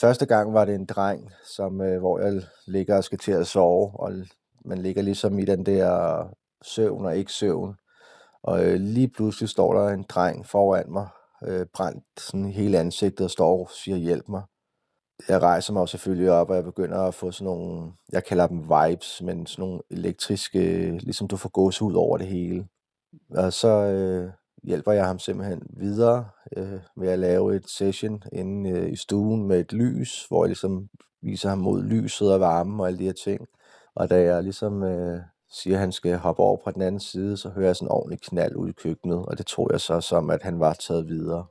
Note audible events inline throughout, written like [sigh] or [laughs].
første gang var det en dreng, som, øh, hvor jeg ligger og skal til at sove, og man ligger ligesom i den der søvn og ikke søvn. Og øh, lige pludselig står der en dreng foran mig, øh, brændt sådan hele ansigtet og står og siger, hjælp mig. Jeg rejser mig selvfølgelig op, og jeg begynder at få sådan nogle, jeg kalder dem vibes, men sådan nogle elektriske, ligesom du får gås ud over det hele. Og så øh, hjælper jeg ham simpelthen videre øh, med at lave et session inde øh, i stuen med et lys, hvor jeg ligesom viser ham mod lyset og varmen og alle de her ting. Og da jeg ligesom øh, siger, at han skal hoppe over på den anden side, så hører jeg sådan en ordentlig knald ud i køkkenet, og det tror jeg så som, at han var taget videre.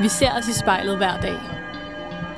Vi ser os i spejlet hver dag.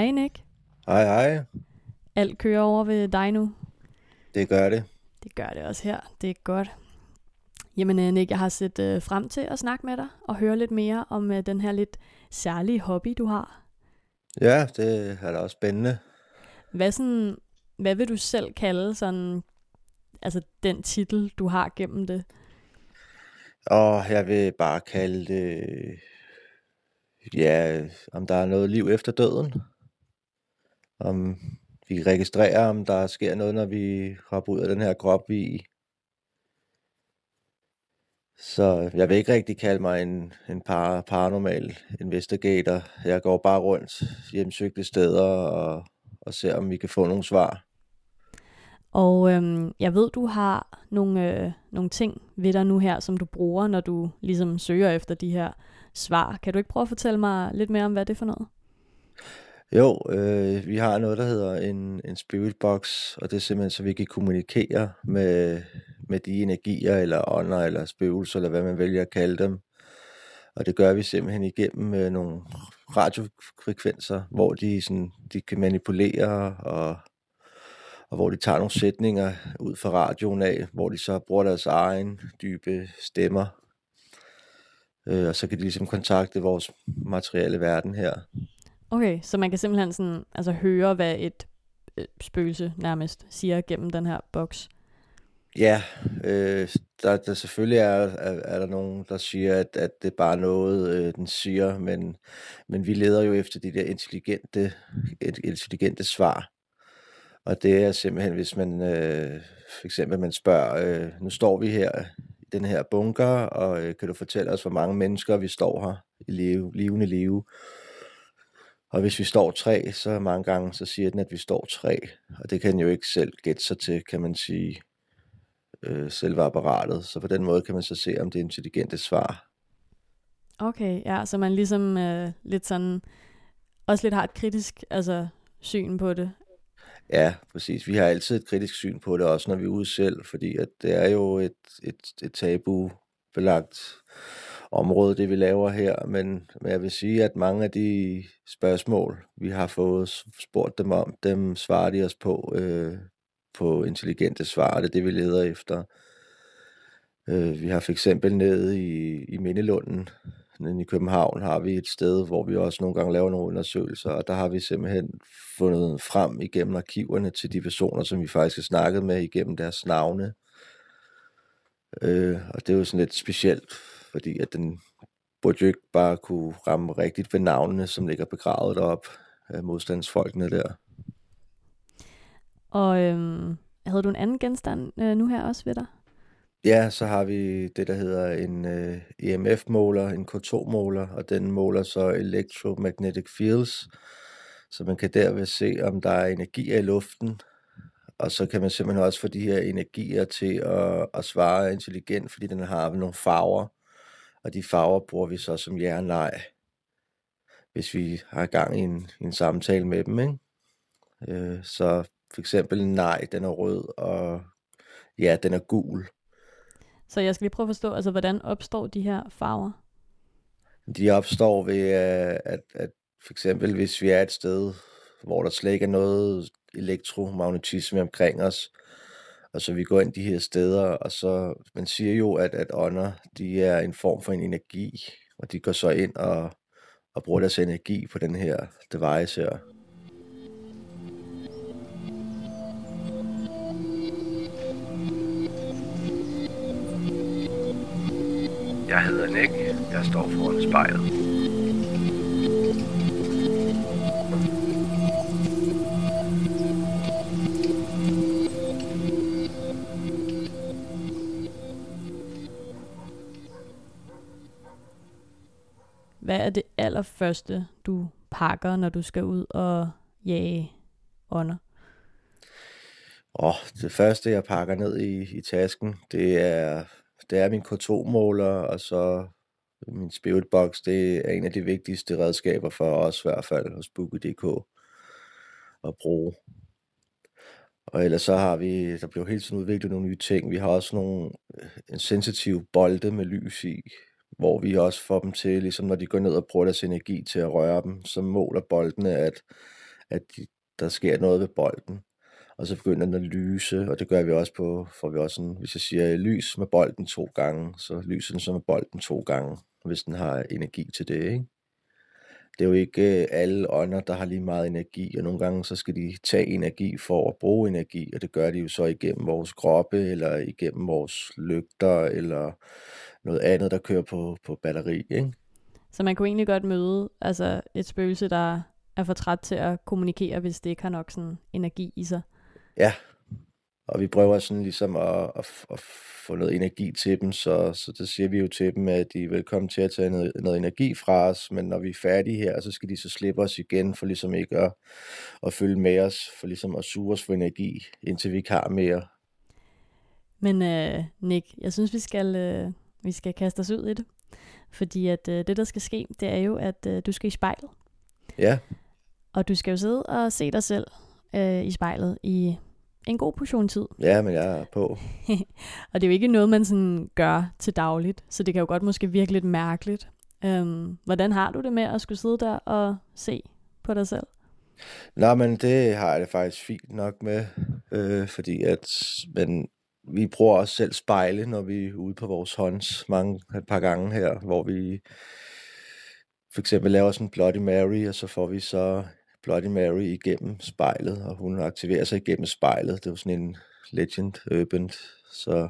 Hej Nick. Hej hej, Alt kører over ved dig nu. det gør det. Det gør det også her. Det er godt. Jamen øh, Nick, jeg har set øh, frem til at snakke med dig og høre lidt mere om øh, den her lidt særlige hobby, du har. Ja, det er da også spændende. Hvad, sådan, hvad vil du selv kalde sådan, altså den titel, du har gennem det? Og jeg vil bare kalde det, ja, om der er noget liv efter døden. Om vi registrerer, om der sker noget, når vi hopper ud af den her krop, vi er i. Så jeg vil ikke rigtig kalde mig en, en par, paranormal investigator. Jeg går bare rundt hjemsøgte steder og, og ser, om vi kan få nogle svar. Og øhm, jeg ved, du har nogle, øh, nogle ting ved dig nu her, som du bruger, når du ligesom søger efter de her svar. Kan du ikke prøve at fortælle mig lidt mere om, hvad det er for noget? Jo, øh, vi har noget, der hedder en, en spirit box, og det er simpelthen, så vi kan kommunikere med, med de energier, eller ånder, eller spøgelser, eller hvad man vælger at kalde dem. Og det gør vi simpelthen igennem øh, nogle radiofrekvenser, hvor de, sådan, de kan manipulere, og, og hvor de tager nogle sætninger ud fra radioen af, hvor de så bruger deres egen dybe stemmer. Øh, og så kan de ligesom kontakte vores materielle verden her. Okay, så man kan simpelthen sådan, altså høre, hvad et øh, spøgelse nærmest siger gennem den her boks. Ja, øh, der, der selvfølgelig er, er, er der nogen, der siger, at, at det er bare noget, øh, den siger, men, men vi leder jo efter de der intelligente, et- intelligente svar. Og det er simpelthen, hvis man øh, for eksempel man spørger, øh, nu står vi her i den her bunker, og øh, kan du fortælle os, hvor mange mennesker vi står her i live, levende live? Og hvis vi står tre, så mange gange, så siger den, at vi står tre. Og det kan den jo ikke selv gætte sig til, kan man sige øh, selve apparatet. Så på den måde kan man så se, om det er intelligente svar. Okay, ja, så man ligesom øh, lidt sådan, også lidt har et kritisk altså, syn på det. Ja, præcis. Vi har altid et kritisk syn på det, også når vi er ude selv, fordi at det er jo et, et, et tabu-belagt område, det vi laver her. Men, men jeg vil sige, at mange af de spørgsmål, vi har fået spurgt dem om, dem svarer de os på, øh, på intelligente svar. Det er det, vi leder efter. Øh, vi har for eksempel nede i, i Mindelunden, nede i København, har vi et sted, hvor vi også nogle gange laver nogle undersøgelser, og der har vi simpelthen fundet frem igennem arkiverne til de personer, som vi faktisk har snakket med igennem deres navne. Øh, og det er jo sådan lidt specielt, fordi at den burde jo ikke bare kunne ramme rigtigt ved navnene, som ligger begravet derop af modstandsfolkene der. Og øhm, havde du en anden genstand øh, nu her også ved dig? Ja, så har vi det, der hedder en øh, EMF-måler, en K2-måler, og den måler så electromagnetic fields, så man kan derved se, om der er energier i luften, og så kan man simpelthen også få de her energier til at, at svare intelligent, fordi den har nogle farver, og de farver bruger vi så som nej, hvis vi har gang i en, en samtale med dem. Ikke? Øh, så for eksempel nej, den er rød, og ja, den er gul. Så jeg skal lige prøve at forstå, altså hvordan opstår de her farver? De opstår ved, at, at, at for eksempel hvis vi er et sted, hvor der slet ikke er noget elektromagnetisme omkring os, og så vi går ind de her steder, og så, man siger jo, at, at ånder, de er en form for en energi, og de går så ind og, og bruger deres energi på den her device her. Jeg hedder Nick. Jeg står foran spejlet. Hvad er det allerførste, du pakker, når du skal ud og jage ånder? Oh, det første, jeg pakker ned i, i tasken, det er det er min K2-måler, og så min spiritbox, det er en af de vigtigste redskaber for os i hvert fald hos Boogie.dk at bruge. Og ellers så har vi, der bliver hele tiden udviklet nogle nye ting. Vi har også nogle øh, en sensitiv bolde med lys i, hvor vi også får dem til, ligesom når de går ned og bruger deres energi til at røre dem, så måler boldene, at, at de, der sker noget ved bolden og så begynder den at lyse, og det gør vi også på, får vi også sådan, hvis jeg siger lys med bolden to gange, så lyser den så med bolden to gange, hvis den har energi til det, ikke? Det er jo ikke øh, alle ånder, der har lige meget energi, og nogle gange så skal de tage energi for at bruge energi, og det gør de jo så igennem vores kroppe, eller igennem vores lygter, eller noget andet, der kører på, på batteri, ikke? Så man kunne egentlig godt møde altså et spøgelse, der er for træt til at kommunikere, hvis det ikke har nok sådan energi i sig. Ja, og vi prøver sådan ligesom at, at, at få noget energi til dem, så, så det siger vi jo til dem, at de er velkommen til at tage noget, noget energi fra os, men når vi er færdige her, så skal de så slippe os igen, for ligesom ikke at, at følge med os, for ligesom at suge os for energi, indtil vi ikke har mere. Men uh, Nick, jeg synes, vi skal, uh, vi skal kaste os ud i det, fordi at uh, det, der skal ske, det er jo, at uh, du skal i spejlet. Ja. Og du skal jo sidde og se dig selv uh, i spejlet i en god portion tid. Ja, men jeg er på. [laughs] og det er jo ikke noget, man sådan gør til dagligt, så det kan jo godt måske virke lidt mærkeligt. Um, hvordan har du det med at skulle sidde der og se på dig selv? Nå, men det har jeg det faktisk fint nok med, øh, fordi at men vi bruger også selv spejle, når vi er ude på vores hånds mange, et par gange her, hvor vi for eksempel laver sådan en Bloody Mary, og så får vi så Bloody Mary igennem spejlet, og hun aktiverer sig igennem spejlet. Det var sådan en legend urban, så,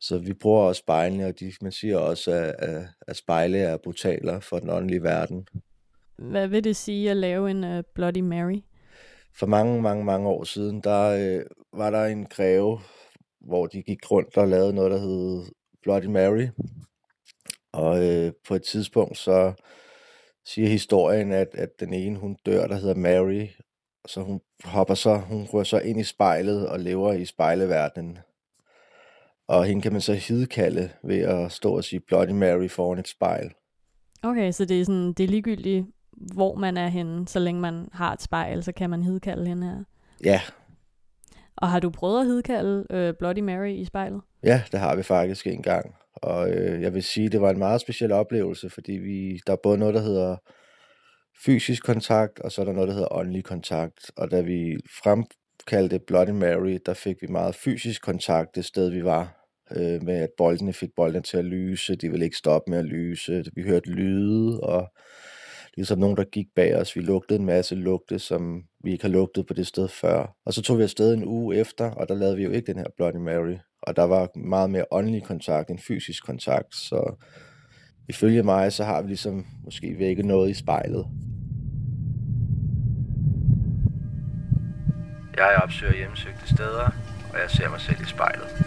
så vi bruger også spejlene, og de, man siger også, at, at, at spejle er brutaler for den åndelige verden. Hvad vil det sige at lave en uh, Bloody Mary? For mange, mange, mange år siden, der uh, var der en greve, hvor de gik rundt og lavede noget, der hed Bloody Mary. Og uh, på et tidspunkt, så siger historien, at, at den ene, hun dør, der hedder Mary, så hun hopper så, hun rører så ind i spejlet og lever i spejleverdenen. Og hende kan man så hidkalde ved at stå og sige Bloody Mary foran et spejl. Okay, så det er, sådan, det er ligegyldigt, hvor man er henne, så længe man har et spejl, så kan man hidkalde hende her. Ja. Og har du prøvet at hidkalde øh, Bloody Mary i spejlet? Ja, det har vi faktisk en gang. Og øh, jeg vil sige, det var en meget speciel oplevelse, fordi vi, der er både noget, der hedder fysisk kontakt, og så er der noget, der hedder åndelig kontakt. Og da vi fremkaldte Bloody Mary, der fik vi meget fysisk kontakt det sted, vi var. Øh, med at boldene fik boldene til at lyse, de ville ikke stoppe med at lyse. Vi hørte lyde, og ligesom nogen, der gik bag os. Vi lugtede en masse lugte, som vi ikke har lugtet på det sted før. Og så tog vi afsted en uge efter, og der lavede vi jo ikke den her Bloody Mary og der var meget mere åndelig kontakt end fysisk kontakt, så ifølge mig, så har vi ligesom måske vækket noget i spejlet. Jeg opsøger hjemsøgte steder, og jeg ser mig selv i spejlet.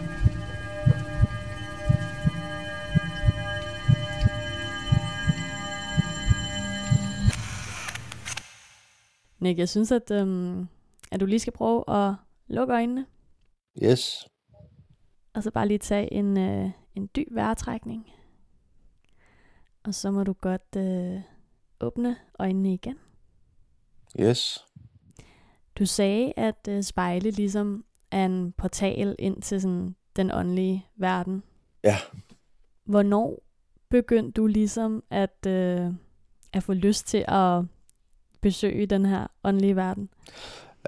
Nick, jeg synes, at, øhm, at du lige skal prøve at Luk øjnene. Yes. Og så bare lige tage en, øh, en dyb vejrtrækning. Og så må du godt øh, åbne øjnene igen. Yes. Du sagde, at øh, spejle ligesom er en portal ind til sådan den åndelige verden. Ja. Hvornår begyndte du ligesom at, øh, at få lyst til at besøge den her åndelige verden?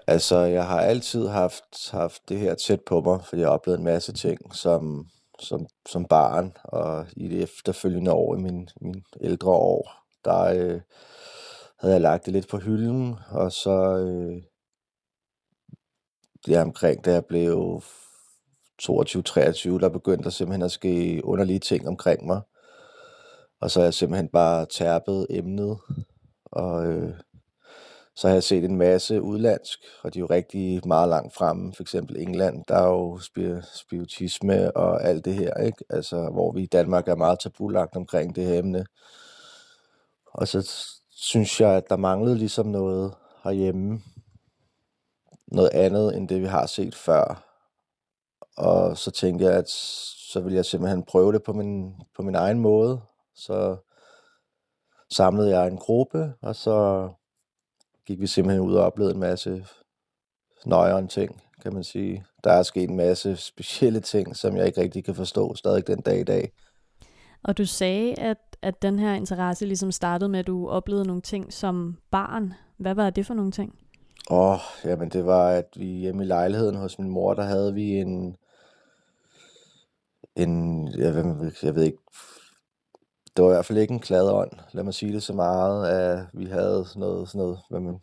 Altså, jeg har altid haft, haft det her tæt på mig, fordi jeg har oplevet en masse ting som, som, som barn, og i det efterfølgende år, i min, min ældre år, der øh, havde jeg lagt det lidt på hylden, og så øh, det omkring, da jeg blev 22-23, der begyndte der simpelthen at ske underlige ting omkring mig. Og så har jeg simpelthen bare tærpet emnet, og øh, så har jeg set en masse udlandsk, og de er jo rigtig meget langt fremme. For eksempel England, der er jo spiritisme og alt det her, ikke? Altså, hvor vi i Danmark er meget tabulagt omkring det her emne. Og så synes jeg, at der manglede ligesom noget herhjemme. Noget andet, end det vi har set før. Og så tænkte jeg, at så vil jeg simpelthen prøve det på min, på min egen måde. Så samlede jeg en gruppe, og så gik vi simpelthen ud og oplevede en masse nøjere ting, kan man sige. Der er sket en masse specielle ting, som jeg ikke rigtig kan forstå stadig den dag i dag. Og du sagde, at, at den her interesse ligesom startede med, at du oplevede nogle ting som barn. Hvad var det for nogle ting? Åh, oh, jamen det var, at vi hjemme i lejligheden hos min mor, der havde vi en, en jeg, ved, jeg ved ikke, det var i hvert fald ikke en kladeånd, lad mig sige det så meget, at vi havde sådan noget, sådan noget hvad man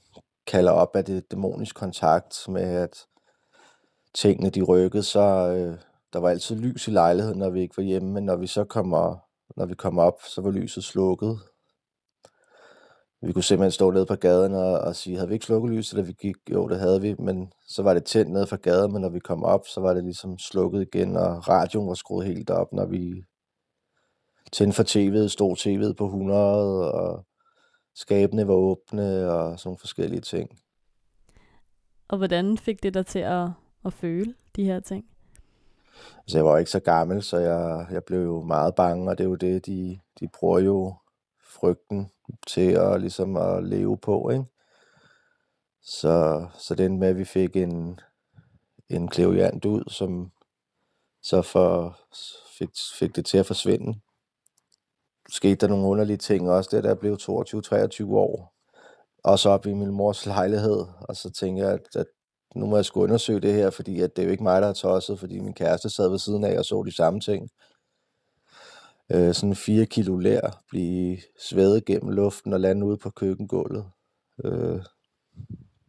kalder op af det dæmonisk kontakt med, at tingene de rykkede, så øh, der var altid lys i lejligheden, når vi ikke var hjemme, men når vi så kommer, når vi kom op, så var lyset slukket. Vi kunne simpelthen stå nede på gaden og, og sige, havde vi ikke slukket lyset, da vi gik? Jo, det havde vi, men så var det tændt nede fra gaden, men når vi kom op, så var det ligesom slukket igen, og radioen var skruet helt op, når vi tændte for tv'et, stod tv'et på 100, og skabene var åbne, og sådan forskellige ting. Og hvordan fik det dig til at, at føle de her ting? Altså, jeg var ikke så gammel, så jeg, jeg blev jo meget bange, og det er jo det, de, de bruger jo frygten til at, ligesom at leve på, ikke? Så, så endte med, at vi fik en, en kleviant ud, som så for, fik, fik det til at forsvinde. Skete der nogle underlige ting også, det der blev 22-23 år. Også op i min mors lejlighed, og så tænkte jeg, at, at nu må jeg sgu undersøge det her, fordi at det er jo ikke mig, der har tosset, fordi min kæreste sad ved siden af og så de samme ting. Øh, sådan 4 kilo lær blive svedet gennem luften og lande ude på køkkengulvet. Øh,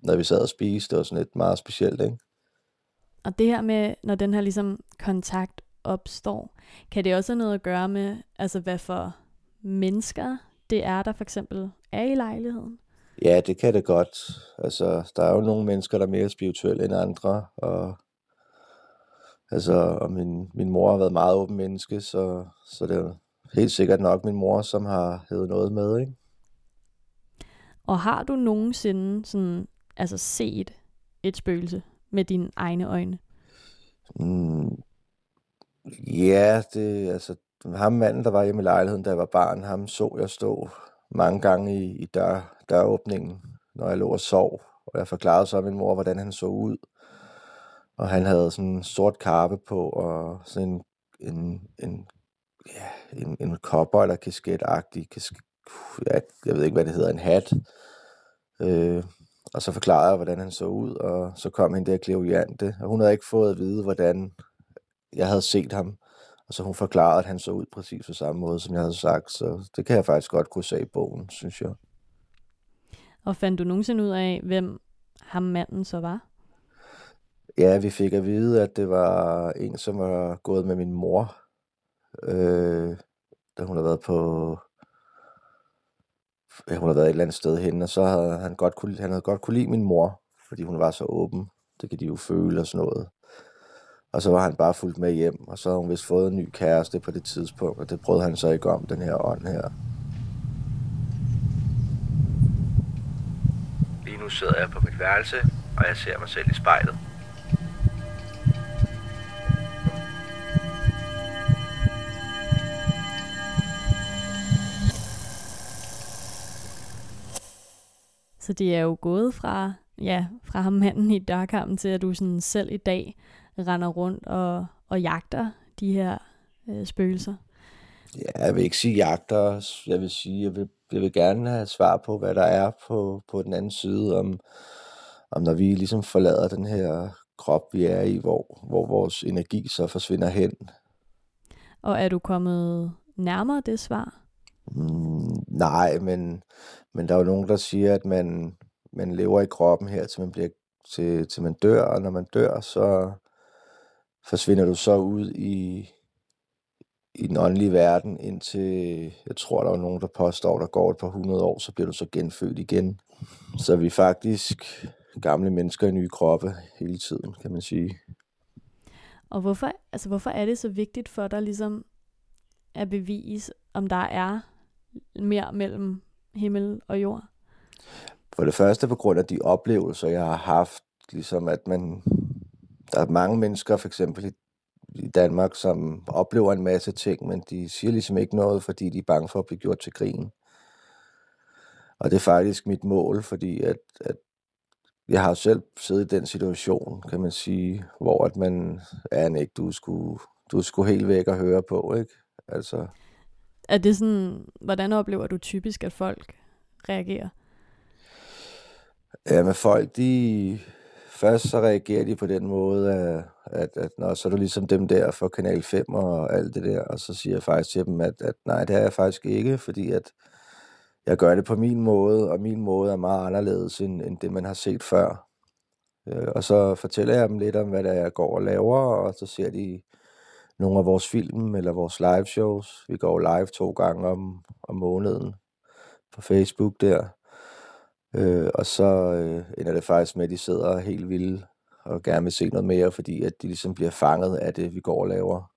når vi sad og spiste, det var sådan lidt meget specielt, ikke? Og det her med, når den her ligesom kontakt opstår, kan det også have noget at gøre med, altså hvad for mennesker det er, der for eksempel er i lejligheden? Ja, det kan det godt. Altså, der er jo nogle mennesker, der er mere spirituelle end andre, og altså, og min, min mor har været meget åben menneske, så, så det er helt sikkert nok min mor, som har hævet noget med, ikke? Og har du nogensinde sådan, altså set et spøgelse med dine egne øjne? Mm, ja, det, altså, den ham manden, der var hjemme i lejligheden, da jeg var barn, ham så jeg stå mange gange i, i dør, døråbningen, når jeg lå og sov. Og jeg forklarede så min mor, hvordan han så ud. Og han havde sådan en sort karpe på, og sådan en, en, en, ja, en, en kopper eller kasketagtig, kask, ja, jeg ved ikke, hvad det hedder, en hat. Øh, og så forklarede jeg, hvordan han så ud, og så kom hende der Cleo Jante, og hun havde ikke fået at vide, hvordan jeg havde set ham. Og så hun forklarede, at han så ud præcis på samme måde, som jeg havde sagt. Så det kan jeg faktisk godt kunne se i bogen, synes jeg. Og fandt du nogensinde ud af, hvem ham manden så var? Ja, vi fik at vide, at det var en, som var gået med min mor, øh, da hun har været på ja, hun har været et eller andet sted hen, og så havde han godt kunne, han havde godt kunne lide min mor, fordi hun var så åben. Det kan de jo føle og sådan noget. Og så var han bare fuldt med hjem, og så havde hun vist fået en ny kæreste på det tidspunkt, og det brød han så ikke om, den her ånd her. Lige nu sidder jeg på mit værelse, og jeg ser mig selv i spejlet. Så det er jo gået fra, ja, fra ham manden i dørkampen til, at du sådan selv i dag render rundt og, og jagter de her øh, spøgelser. Ja, jeg vil ikke sige jagter. Jeg vil sige, jeg vil, jeg vil gerne have svar på, hvad der er på, på den anden side, om, om når vi ligesom forlader den her krop, vi er i, hvor, hvor vores energi så forsvinder hen. Og er du kommet nærmere det svar? Mm, nej, men, men der er jo nogen, der siger, at man, man lever i kroppen her, til man, bliver, til, til man dør, og når man dør, så forsvinder du så ud i, i den åndelige verden, indtil, jeg tror, der er nogen, der påstår, der går et par hundrede år, så bliver du så genfødt igen. Så vi er faktisk gamle mennesker i nye kroppe hele tiden, kan man sige. Og hvorfor, altså, hvorfor er det så vigtigt for dig ligesom at bevise, om der er mere mellem himmel og jord? For det første på grund af de oplevelser, jeg har haft, ligesom at man, der er mange mennesker, for eksempel i, i Danmark, som oplever en masse ting, men de siger ligesom ikke noget, fordi de er bange for at blive gjort til grin. Og det er faktisk mit mål, fordi at, at jeg har selv siddet i den situation, kan man sige, hvor at man er ikke, du skulle, du skulle helt væk og høre på, ikke? Altså. Er det sådan, hvordan oplever du typisk, at folk reagerer? Ja, men folk, de, først så reagerer de på den måde, at, at, at når, så er du ligesom dem der for Kanal 5 og alt det der, og så siger jeg faktisk til dem, at, at nej, det er jeg faktisk ikke, fordi at jeg gør det på min måde, og min måde er meget anderledes end, end det, man har set før. Øh, og så fortæller jeg dem lidt om, hvad der jeg går og laver, og så ser de nogle af vores film eller vores live shows. Vi går live to gange om, om måneden på Facebook der. Øh, og så øh, ender det faktisk med, at de sidder helt vilde og gerne vil se noget mere, fordi at de ligesom bliver fanget af det, vi går og laver.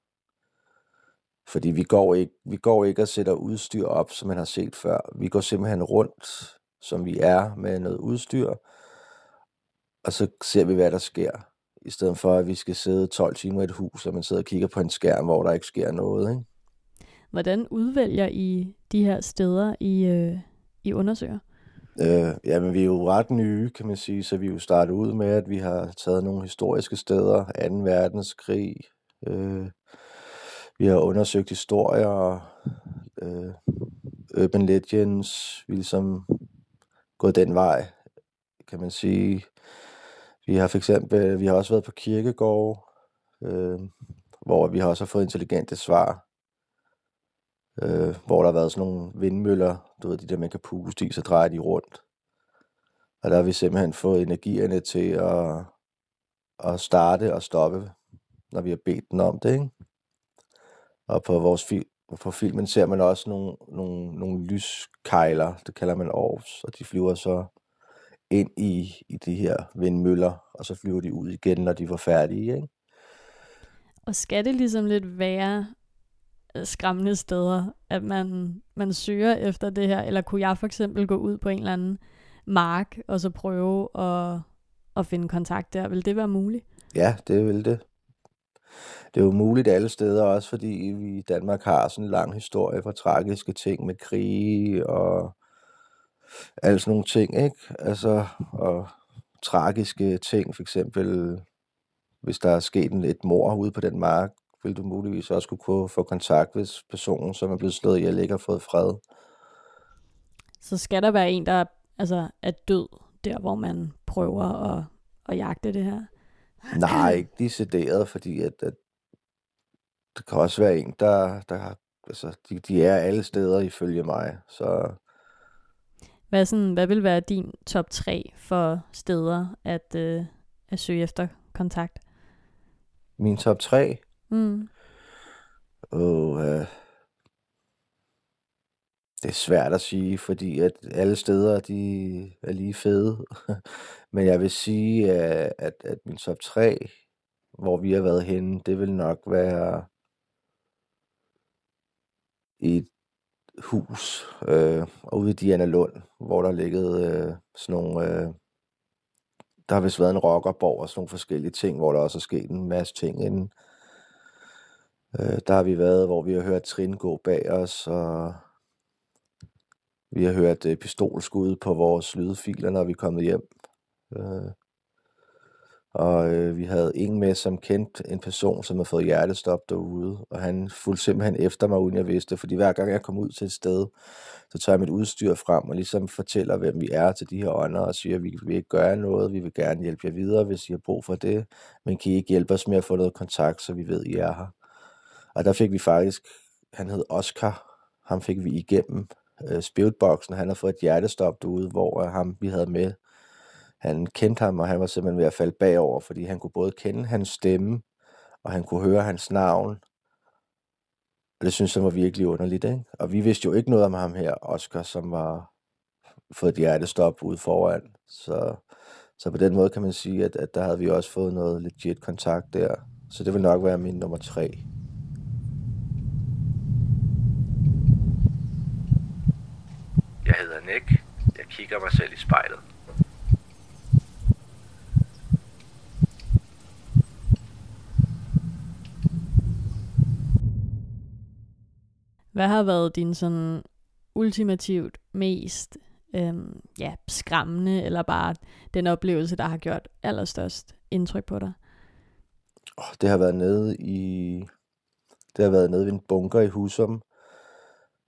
Fordi vi går ikke, vi går ikke og sætter udstyr op, som man har set før. Vi går simpelthen rundt, som vi er, med noget udstyr, og så ser vi, hvad der sker. I stedet for, at vi skal sidde 12 timer i et hus, og man sidder og kigger på en skærm, hvor der ikke sker noget. Ikke? Hvordan udvælger I de her steder, I, øh, I undersøger? Øh, jamen, vi er jo ret nye, kan man sige, så vi er jo startet ud med, at vi har taget nogle historiske steder, 2. verdenskrig, øh, vi har undersøgt historier, øh, urban legends, vi er ligesom gået den vej, kan man sige. Vi har for eksempel, vi har også været på kirkegård, øh, hvor vi har også fået intelligente svar, øh, hvor der har været sådan nogle vindmøller, du ved, de der man kan puste i, så drejer de rundt. Og der har vi simpelthen fået energierne til at, at starte og stoppe, når vi har bedt den om det, ikke? Og på vores fil, på filmen ser man også nogle, nogle, nogle lyskejler, det kalder man orbs, og de flyver så ind i, i de her vindmøller, og så flyver de ud igen, når de var færdige. Ikke? Og skal det ligesom lidt være Øh, skræmmende steder, at man, man søger efter det her, eller kunne jeg for eksempel gå ud på en eller anden mark, og så prøve at, at finde kontakt der? Vil det være muligt? Ja, det vil det det er jo muligt alle steder, også fordi vi i Danmark har sådan en lang historie for tragiske ting med krige og alle sådan nogle ting, ikke? Altså, og tragiske ting, for eksempel, hvis der er sket en, et mor ude på den mark, vil du muligvis også kunne få kontakt, hvis personen, som er blevet slået ihjel, ikke har fået fred. Så skal der være en, der altså, er død, der hvor man prøver at, at jagte det her? Nej, ikke decideret, fordi at, at det kan også være en, der, der altså, de, de er alle steder ifølge mig, så... Hvad, sådan, hvad vil være din top 3 for steder at, øh, at søge efter kontakt? Min top 3? Mm. Og øh, det er svært at sige, fordi at alle steder de er lige fede. [laughs] Men jeg vil sige, at, at, at min top 3, hvor vi har været henne, det vil nok være et hus øh, ude i Diana Lund, hvor der liggede øh, sådan nogle... Øh, der har vist været en rockerborg og sådan nogle forskellige ting, hvor der også er sket en masse ting inden. Øh, Øh, der har vi været, hvor vi har hørt trin gå bag os, og Vi har hørt øh, pistolskud på vores lydfiler, når vi er kommet hjem. Øh, og øh, vi havde en med, som kendte en person, som havde fået hjertestop derude, og han fulgte simpelthen efter mig, uden jeg vidste, fordi hver gang jeg kom ud til et sted, så tager jeg mit udstyr frem og ligesom fortæller, hvem vi er til de her ånder, og siger, at vi vil ikke gøre noget, vi vil gerne hjælpe jer videre, hvis I har brug for det, men kan I ikke hjælpe os med at få noget kontakt, så vi ved, at I er her. Og der fik vi faktisk, han hed Oscar, ham fik vi igennem øh, spiritboxen, han har fået et hjertestop derude, hvor øh, ham vi havde med, han kendte ham, og han var simpelthen ved at falde bagover, fordi han kunne både kende hans stemme, og han kunne høre hans navn. Og det synes han var virkelig underligt, ikke? Og vi vidste jo ikke noget om ham her, Oscar, som var fået et hjertestop ude foran. Så, så på den måde kan man sige, at, at der havde vi også fået noget legit kontakt der. Så det vil nok være min nummer tre. Jeg hedder Nick. Jeg kigger mig selv i spejlet. Hvad har været din sådan ultimativt mest øhm, ja, skræmmende, eller bare den oplevelse, der har gjort allerstørst indtryk på dig? Oh, det har været nede i det har været nede ved en bunker i Husum.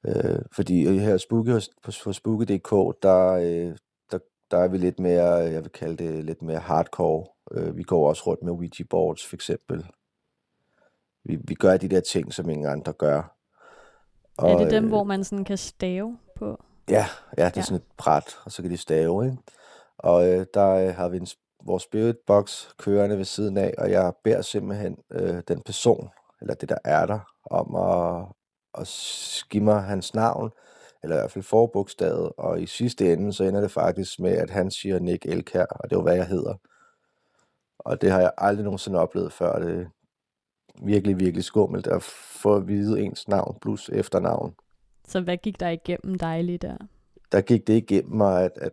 Øh, fordi her Spooky, på, Spooky.dk, der, øh, der, der er vi lidt mere, jeg vil kalde det lidt mere hardcore. Øh, vi går også rundt med Ouija boards for eksempel. Vi, vi gør de der ting, som ingen andre gør. Og, er det dem, øh, hvor man sådan kan stave på? Ja, ja det er ja. sådan et bræt, og så kan de stave, ikke? Og øh, der øh, har vi en, vores spirit box kørende ved siden af, og jeg beder simpelthen øh, den person, eller det der er der, om at, at skimmer hans navn, eller i hvert fald forbogstavet, og i sidste ende, så ender det faktisk med, at han siger Nick Elkær, og det er jo, hvad jeg hedder. Og det har jeg aldrig nogensinde oplevet før. Det, virkelig, virkelig skummelt at få at vide ens navn plus efternavn. Så hvad gik der igennem dig lige der? Der gik det igennem mig, at, at,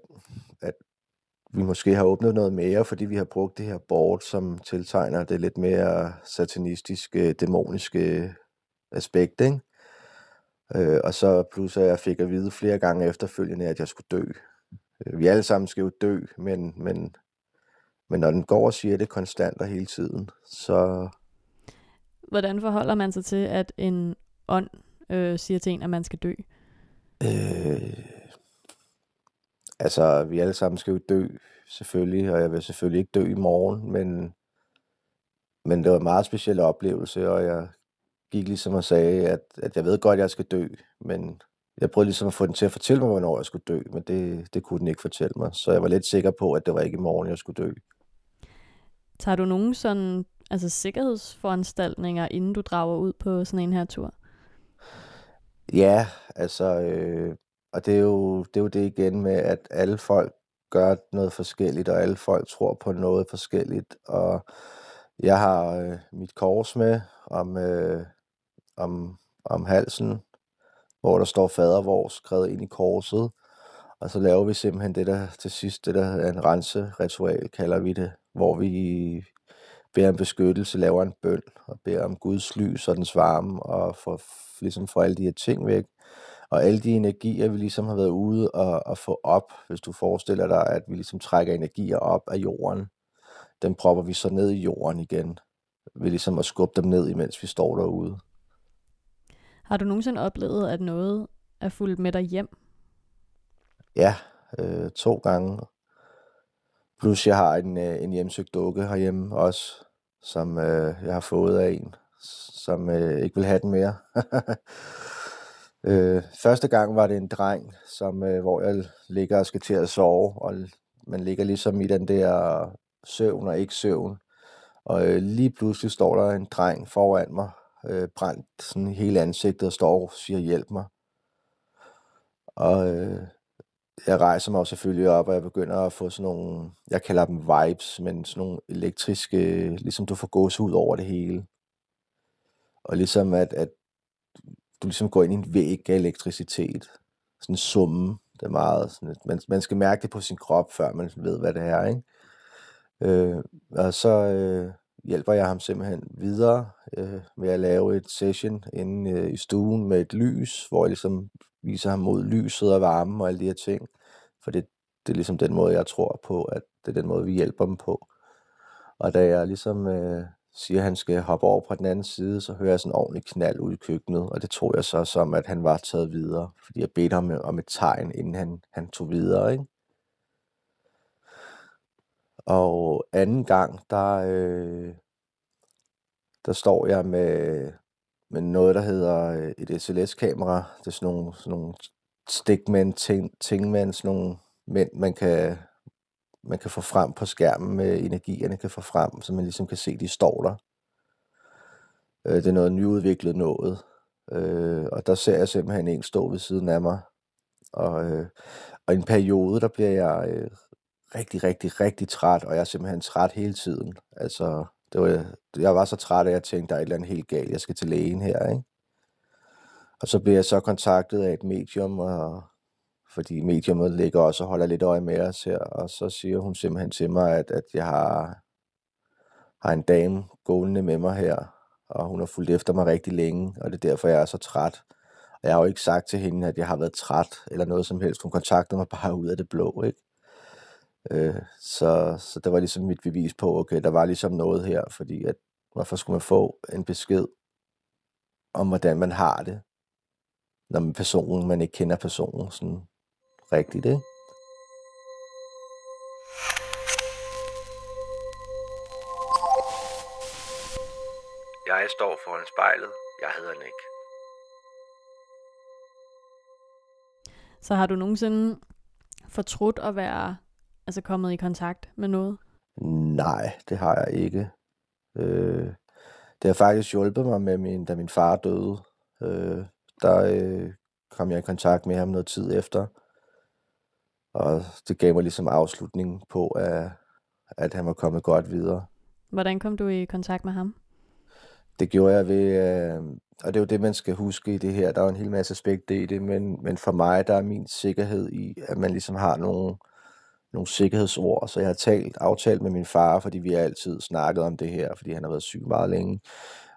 at vi måske har åbnet noget mere, fordi vi har brugt det her board, som tiltegner det lidt mere satanistiske, dæmoniske aspekt, ikke? Øh, og så plus at jeg fik at vide flere gange efterfølgende, at jeg skulle dø. Øh, vi alle sammen skal jo dø, men, men, men når den går og siger det konstant og hele tiden, så, Hvordan forholder man sig til, at en ånd øh, siger til en, at man skal dø? Øh, altså, vi alle sammen skal jo dø, selvfølgelig, og jeg vil selvfølgelig ikke dø i morgen, men, men det var en meget speciel oplevelse, og jeg gik ligesom og sagde, at, at jeg ved godt, at jeg skal dø, men jeg prøvede ligesom at få den til at fortælle mig, hvornår jeg skulle dø, men det, det kunne den ikke fortælle mig, så jeg var lidt sikker på, at det var ikke i morgen, jeg skulle dø. Tager du nogen sådan altså sikkerhedsforanstaltninger, inden du drager ud på sådan en her tur? Ja, altså, øh, og det er, jo, det er jo det igen med, at alle folk gør noget forskelligt, og alle folk tror på noget forskelligt, og jeg har øh, mit kors med om, øh, om, om halsen, hvor der står fader vores skrevet ind i korset, og så laver vi simpelthen det der til sidst, det der er en renseritual, kalder vi det, hvor vi beder om beskyttelse, laver en bøn og beder om Guds lys og dens varme og for, ligesom får alle de her ting væk. Og alle de energier, vi ligesom har været ude og, og få op, hvis du forestiller dig, at vi ligesom trækker energier op af jorden, dem propper vi så ned i jorden igen. Vi ligesom at skubbe dem ned, imens vi står derude. Har du nogensinde oplevet, at noget er fuldt med dig hjem? Ja, øh, to gange. Plus jeg har en, øh, en hjemsøgt dukke herhjemme også, som øh, jeg har fået af en, som øh, ikke vil have den mere. [laughs] øh, første gang var det en dreng, som, øh, hvor jeg ligger og skal til at sove, og man ligger ligesom i den der søvn og ikke søvn. Og øh, lige pludselig står der en dreng foran mig, øh, brændt sådan hele ansigtet og står og siger hjælp mig. Og øh, jeg rejser mig selvfølgelig op, og jeg begynder at få sådan nogle, jeg kalder dem vibes, men sådan nogle elektriske, ligesom du får gås ud over det hele. Og ligesom at, at du ligesom går ind i en væg af elektricitet. Sådan en summe. Det er meget sådan, at man, man skal mærke det på sin krop, før man ved, hvad det er, ikke? Øh, og så, øh, hjælper jeg ham simpelthen videre øh, med at lave et session inde øh, i stuen med et lys, hvor jeg ligesom viser ham mod lyset og varmen og alle de her ting. For det, det er ligesom den måde, jeg tror på, at det er den måde, vi hjælper dem på. Og da jeg ligesom øh, siger, at han skal hoppe over på den anden side, så hører jeg sådan en ordentlig knald ud i køkkenet, og det tror jeg så som, at han var taget videre, fordi jeg bedte ham om et tegn, inden han, han tog videre, ikke? Og anden gang, der, øh, der står jeg med, med noget, der hedder øh, et SLS-kamera. Det er sådan nogle, sådan nogle stikmænd, ting, tingmænd, sådan nogle mænd, man kan, man kan få frem på skærmen med energierne kan få frem, så man ligesom kan se, de står der. Øh, det er noget nyudviklet noget. Øh, og der ser jeg simpelthen en stå ved siden af mig. Og, øh, og i en periode, der bliver jeg øh, rigtig, rigtig, rigtig træt, og jeg er simpelthen træt hele tiden. Altså, det var, jeg var så træt, at jeg tænkte, der er et eller andet helt galt, jeg skal til lægen her, ikke? Og så blev jeg så kontaktet af et medium, og, fordi mediumet ligger også og holder lidt øje med os her, og så siger hun simpelthen til mig, at, at jeg har, har en dame gående med mig her, og hun har fulgt efter mig rigtig længe, og det er derfor, jeg er så træt. Og jeg har jo ikke sagt til hende, at jeg har været træt, eller noget som helst. Hun kontaktede mig bare ud af det blå, ikke? Øh, så, så det var ligesom mit bevis på, okay, der var ligesom noget her, fordi at hvorfor skulle man få en besked om, hvordan man har det, når man personen, man ikke kender personen sådan rigtigt, ikke? Jeg står foran spejlet. Jeg hedder Nick. Så har du nogensinde fortrudt at være altså kommet i kontakt med noget? Nej, det har jeg ikke. Øh, det har faktisk hjulpet mig med min, da min far døde. Øh, der øh, kom jeg i kontakt med ham noget tid efter. Og det gav mig ligesom afslutning på, at, at han var kommet godt videre. Hvordan kom du i kontakt med ham? Det gjorde jeg ved, øh, og det er jo det, man skal huske i det her. Der er jo en hel masse aspekter i det, men, men for mig, der er min sikkerhed i, at man ligesom har nogle, nogle sikkerhedsord. Så jeg har talt, aftalt med min far, fordi vi har altid snakket om det her, fordi han har været syg meget længe,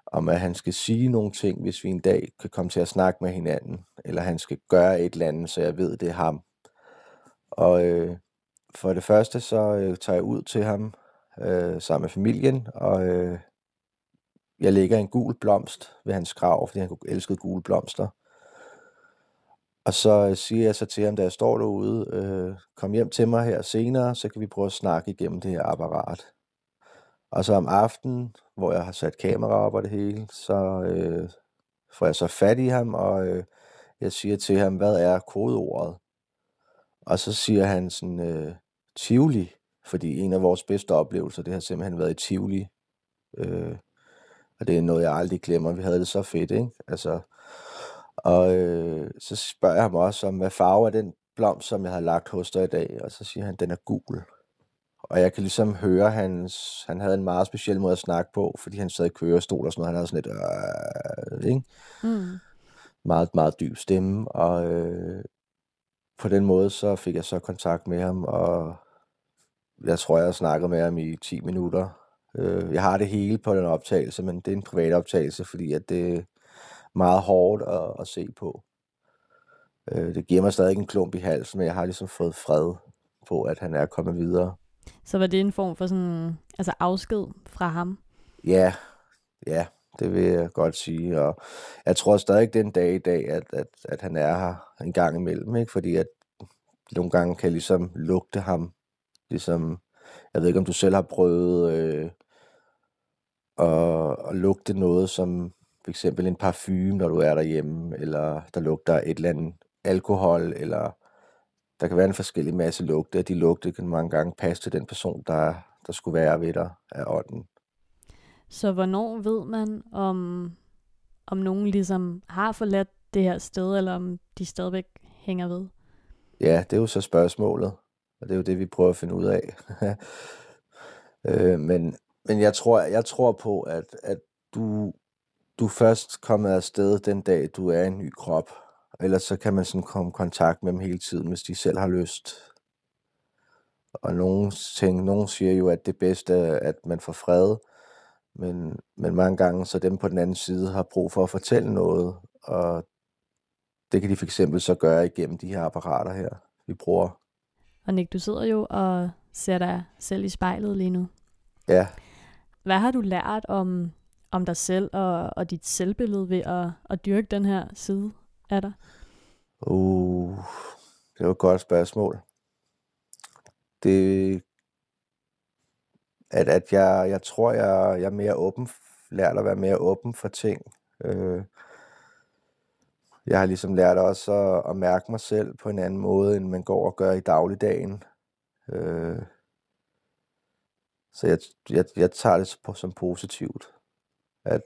om at han skal sige nogle ting, hvis vi en dag kan komme til at snakke med hinanden, eller han skal gøre et eller andet, så jeg ved, det er ham. Og øh, for det første, så øh, tager jeg ud til ham øh, sammen med familien, og øh, jeg lægger en gul blomst ved hans grav, fordi han elskede gule blomster. Og så øh, siger jeg så til ham, da jeg står derude, øh, kom hjem til mig her senere, så kan vi prøve at snakke igennem det her apparat. Og så om aftenen, hvor jeg har sat kamera op og det hele, så øh, får jeg så fat i ham, og øh, jeg siger til ham, hvad er kodeordet? Og så siger han sådan, øh, Tivoli, fordi en af vores bedste oplevelser, det har simpelthen været i Tivoli. Øh, og det er noget, jeg aldrig glemmer. Vi havde det så fedt, ikke? Altså, og øh, så spørger jeg ham også om, hvad farve er den blomst, som jeg har lagt hos dig i dag? Og så siger han, den er gul. Og jeg kan ligesom høre, hans, han havde en meget speciel måde at snakke på, fordi han sad i kørestol og sådan noget. Han havde sådan lidt, øh, ikke? Mm. Meget, meget dyb stemme. Og øh, på den måde, så fik jeg så kontakt med ham, og jeg tror, jeg har snakket med ham i 10 minutter. Øh, jeg har det hele på den optagelse, men det er en privat optagelse, fordi at det, meget hårdt at, at se på. Øh, det giver mig stadig en klump i halsen, men jeg har ligesom fået fred på, at han er kommet videre. Så var det en form for sådan, altså afsked fra ham? Ja, ja, det vil jeg godt sige. Og jeg tror stadig den dag i dag, at, at, at han er her en gang imellem, ikke? fordi at nogle gange kan jeg ligesom lugte ham. Ligesom, jeg ved ikke, om du selv har prøvet øh, at, at lugte noget, som for eksempel en parfume, når du er derhjemme, eller der lugter et eller andet alkohol, eller der kan være en forskellig masse lugte, og de lugte kan mange gange passe til den person, der, der skulle være ved dig af ånden. Så hvornår ved man, om, om nogen ligesom har forladt det her sted, eller om de stadigvæk hænger ved? Ja, det er jo så spørgsmålet, og det er jo det, vi prøver at finde ud af. [laughs] øh, men men jeg tror, jeg tror på, at, at du du er først kommet afsted den dag, du er i en ny krop. Ellers så kan man sådan komme i kontakt med dem hele tiden, hvis de selv har lyst. Og nogen, ting, nogen siger jo, at det bedste er, at man får fred, men, men mange gange så dem på den anden side har brug for at fortælle noget, og det kan de for eksempel så gøre igennem de her apparater her, vi bruger. Og Nick, du sidder jo og ser dig selv i spejlet lige nu. Ja. Hvad har du lært om, om dig selv og, og dit selvbillede ved at, at dyrke den her side af dig? Uh, det var et godt spørgsmål. Det, at, at jeg, jeg tror, jeg, jeg er mere åben, lært at være mere åben for ting. Øh, jeg har ligesom lært også at, at mærke mig selv på en anden måde, end man går og gør i dagligdagen. Øh, så jeg, jeg, jeg tager det som positivt, at,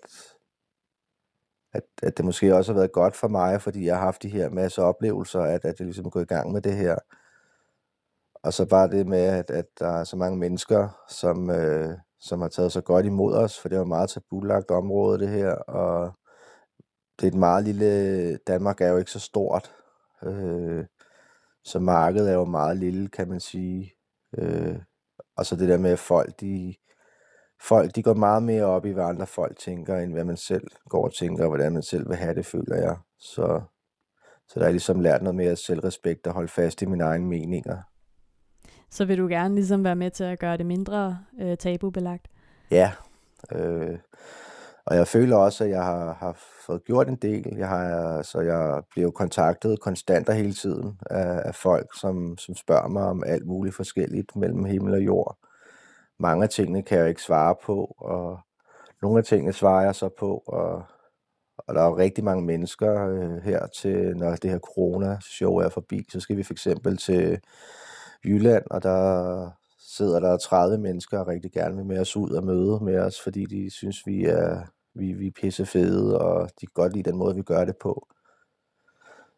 at, at det måske også har været godt for mig, fordi jeg har haft de her masse oplevelser, at, at jeg ligesom er gået i gang med det her. Og så bare det med, at, at der er så mange mennesker, som, øh, som har taget så godt imod os, for det var et meget tabulagt område, det her, og det er et meget lille, Danmark er jo ikke så stort, øh, så markedet er jo meget lille, kan man sige. Øh, og så det der med, at folk, de, folk, de går meget mere op i, hvad andre folk tænker, end hvad man selv går og tænker, og hvordan man selv vil have det, føler jeg. Så, så der er ligesom lært noget mere selvrespekt og holde fast i mine egne meninger. Så vil du gerne ligesom være med til at gøre det mindre øh, tabubelagt? Ja, øh, og jeg føler også, at jeg har, har fået gjort en del. Jeg har, så jeg bliver kontaktet konstant og hele tiden af, af folk, som, som spørger mig om alt muligt forskelligt mellem himmel og jord. Mange af tingene kan jeg ikke svare på, og nogle af tingene svarer jeg så på, og, og der er jo rigtig mange mennesker øh, her til, når det her corona-show er forbi, så skal vi for eksempel til Jylland, og der sidder der 30 mennesker og rigtig gerne vil med os ud og møde med os, fordi de synes, vi er, vi, vi er pisse fede, og de kan godt lide den måde, vi gør det på.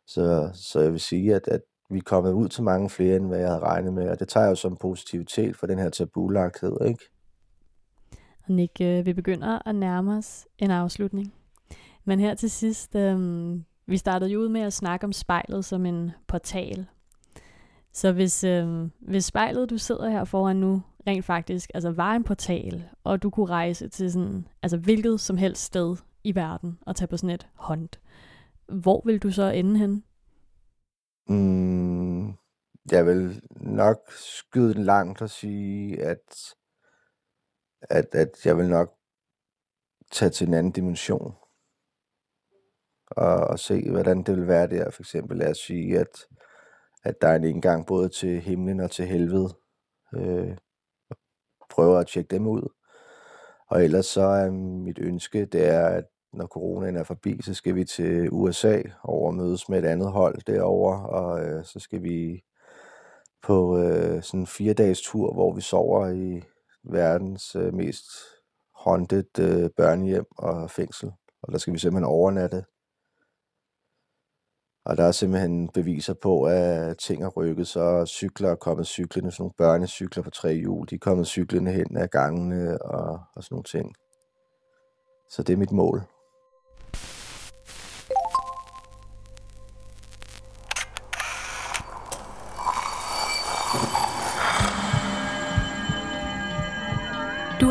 Så, så jeg vil sige, at, at vi er kommet ud til mange flere, end hvad jeg havde regnet med, og det tager jeg jo som positivitet for den her tabulagthed, ikke? Og Nick, øh, vi begynder at nærme os en afslutning. Men her til sidst, øh, vi startede jo ud med at snakke om spejlet som en portal. Så hvis, øh, hvis spejlet, du sidder her foran nu, rent faktisk altså var en portal, og du kunne rejse til sådan, altså hvilket som helst sted i verden og tage på sådan et hånd, hvor vil du så ende hen? Mm, jeg vil nok skyde den langt og sige, at, at, at jeg vil nok tage til en anden dimension og, og se, hvordan det vil være der. For eksempel lad os sige, at, at der er en indgang både til himlen og til helvede. Øh, prøver at tjekke dem ud. Og ellers så er mit ønske, det er, at når coronaen er forbi, så skal vi til USA over og mødes med et andet hold derover, og øh, så skal vi på øh, sådan en fire dages tur, hvor vi sover i verdens øh, mest håndtet øh, børnehjem og fængsel. Og der skal vi simpelthen overnatte og der er simpelthen beviser på, at ting er rykket, så cykler er kommet cyklerne, sådan nogle børnecykler på tre hjul, de er kommet cyklerne hen ad gangene og, og sådan nogle ting. Så det er mit mål.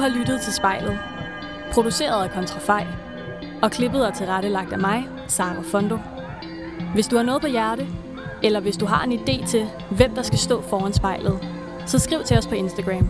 Har lyttet til spejlet, produceret af Kontrafej, og klippet og tilrettelagt af mig, Sara Fondo. Hvis du har noget på hjerte, eller hvis du har en idé til, hvem der skal stå foran spejlet, så skriv til os på Instagram.